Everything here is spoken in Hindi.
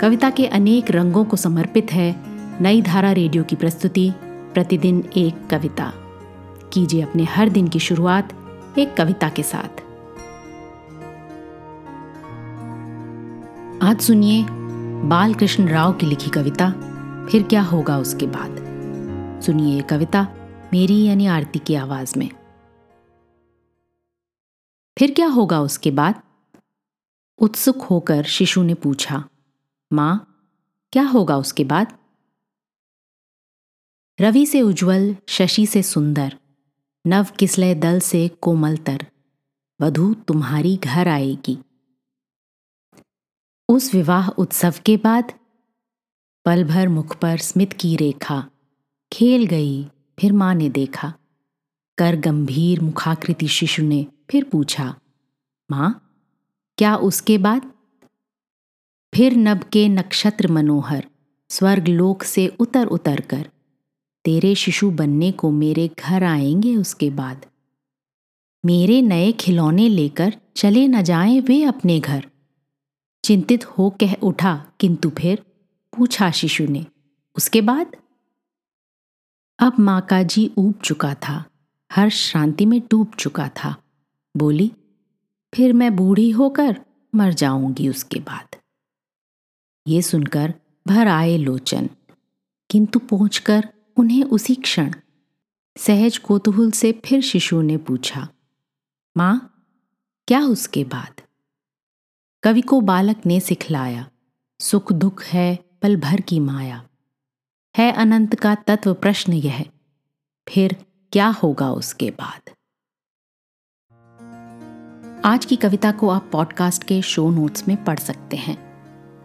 कविता के अनेक रंगों को समर्पित है नई धारा रेडियो की प्रस्तुति, प्रतिदिन एक कविता। कीजिए अपने हर दिन की शुरुआत एक कविता के साथ। आज सुनिए बाल कृष्ण राव की लिखी कविता, फिर क्या होगा उसके बाद। सुनिए ये कविता मेरी यानी आरती की आवाज़ में। फिर क्या होगा उसके बाद? उत्सुक होकर शिशु ने पूछा माँ, क्या होगा उसके बाद? रवि से उज्जवल, शशि से सुंदर, नव किसलय दल से कोमलतर, वधु तुम्हारी घर आएगी। उस विवाह उत्सव के बाद पल भर मुख पर स्मित की रेखा, खेल गई, फिर माँ ने देखा। कर गंभीर मुखाकृति शिशु ने फिर पूछा, माँ, क्या उसके बाद? फिर नब के नक्षत्र मनोहर, स्वर्ग लोक से उतर उतर कर, तेरे शिशु बनने को मेरे घर आएँगे उसके बाद। मेरे नए खिलौने लेकर चले न जाएँ वे अपने घर। चिंतित हो कह उठा, किंतु फिर पूछा शिशु ने, उसके बाद? अब माँ का जी ऊब चुका था हर शांति में डूब चुका था। बोली, फिर मैं बूढ़ी होकर मर जाऊँगी उसके बाद। ये सुनकर भर आए लोचन। किंतु पहुंचकर उन्हें उसी क्षण सहज कोतूहल से फिर शिशु ने पूछा, माँ, क्या उसके बाद? कवि को बालक ने सिखलाया, सुख दुख है, पल भर की माया। है अनंत का तत्व प्रश्न यह, फिर क्या होगा उसके बाद? आज की कविता को आप पॉडकास्ट के शो नोट्स में पढ़ सकते हैं।